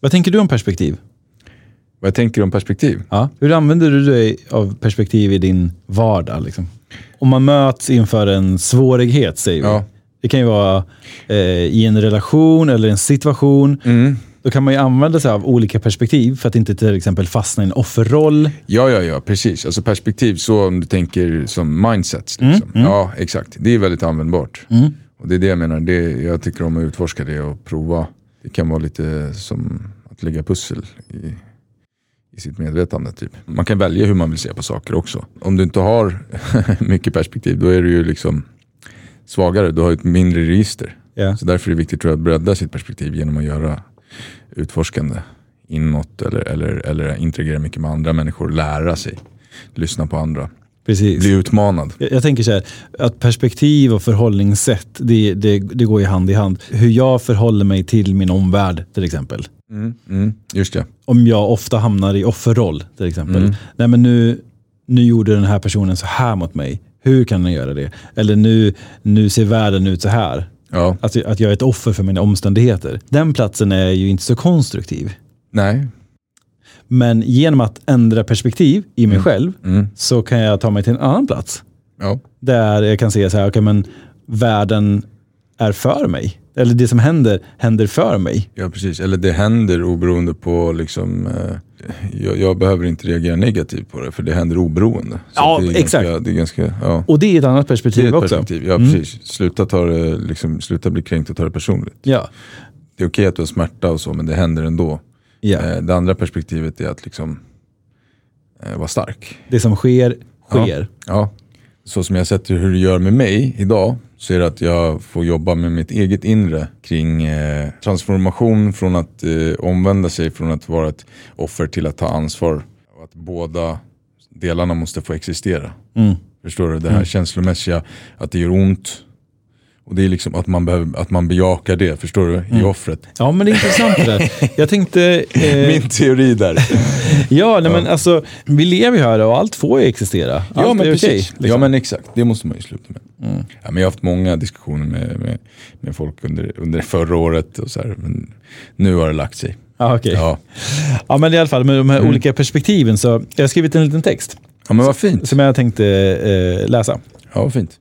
Vad tänker du om perspektiv? Vad jag tänker om perspektiv? Ja. Hur använder du dig av perspektiv i din vardag? Liksom? Om man möts inför en svårighet, säger vi. Ja. Det kan ju vara eh, i en relation eller en situation. Mm. Då kan man ju använda sig av olika perspektiv för att inte till exempel fastna i en offerroll. Ja, ja, ja, precis. Alltså perspektiv, så om du tänker som mindsets. Mm, Liksom. Ja, exakt. Det är väldigt användbart. Och det är det jag menar. Det, jag tycker om att utforska det och prova. Det kan vara lite som att lägga pussel i, i sitt medvetande. Typ. Man kan välja hur man vill se på saker också. Om du inte har mycket perspektiv, då är du ju liksom svagare. Du har ett mindre register. Ja. Så därför är det viktigt tror jag, att bredda sitt perspektiv genom att göra utforskande inåt eller, eller, eller interagera mycket med andra människor, lära sig, lyssna på andra, Precis. bli utmanad. Jag, jag tänker så här, att perspektiv och förhållningssätt, det, det, det går ju hand i hand. Hur jag förhåller mig till min omvärld till exempel. Mm, mm, just det. Om jag ofta hamnar i offerroll till exempel. Mm. Nej men nu, nu gjorde den här personen så här mot mig. Hur kan den göra det? Eller nu, nu ser världen ut så här. Ja, Att, att jag är ett offer för mina omständigheter. Den platsen är ju inte så konstruktiv. nej. Men genom att ändra perspektiv i mig själv Mm, så kan jag ta mig till en annan plats. ja, Där jag kan säga så här, okay, men världen är för mig. Eller det som händer, händer för mig. ja, precis. Eller det händer oberoende på liksom, eh, jag, jag behöver inte reagera negativt på det för det händer oberoende. Så Ja, det exakt. Ganska, det är ganska, ja. Och det är ett annat Det perspektiv är ett också. perspektiv, ja Mm. precis. Sluta, ta det, liksom, sluta bli kränkt och ta det personligt. Ja. Det är okej att du har smärta och så men det händer ändå. Ja. Eh, det andra perspektivet är att liksom eh, vara stark. Det som sker, sker. Ja. Så som jag sett hur det gör med mig idag så är det att jag får jobba med mitt eget inre kring eh, transformation från att eh, omvända sig från att vara ett offer till att ta ansvar. Och att båda delarna måste få existera. Mm. Förstår du? Det här känslomässiga, att det gör ont. Och det är liksom att man, behöver, att man bejakar det, förstår du? I offret. Ja, men det är intressant det där. Jag tänkte... Eh, Min teori där. ja, nej, men alltså, vi lever ju här och allt får ju existera. Allt ja men är precis. okej, liksom. Ja men exakt, det måste man ju sluta med. Ja, men jag har haft många diskussioner med, med, med folk under, under förra året och så här, men nu har det lagt sig. Ja, okej. Ja. Ja, men i alla fall med de här olika perspektiven så jag har skrivit en liten text ja men vad fint. som jag tänkte eh, läsa. Ja vad fint.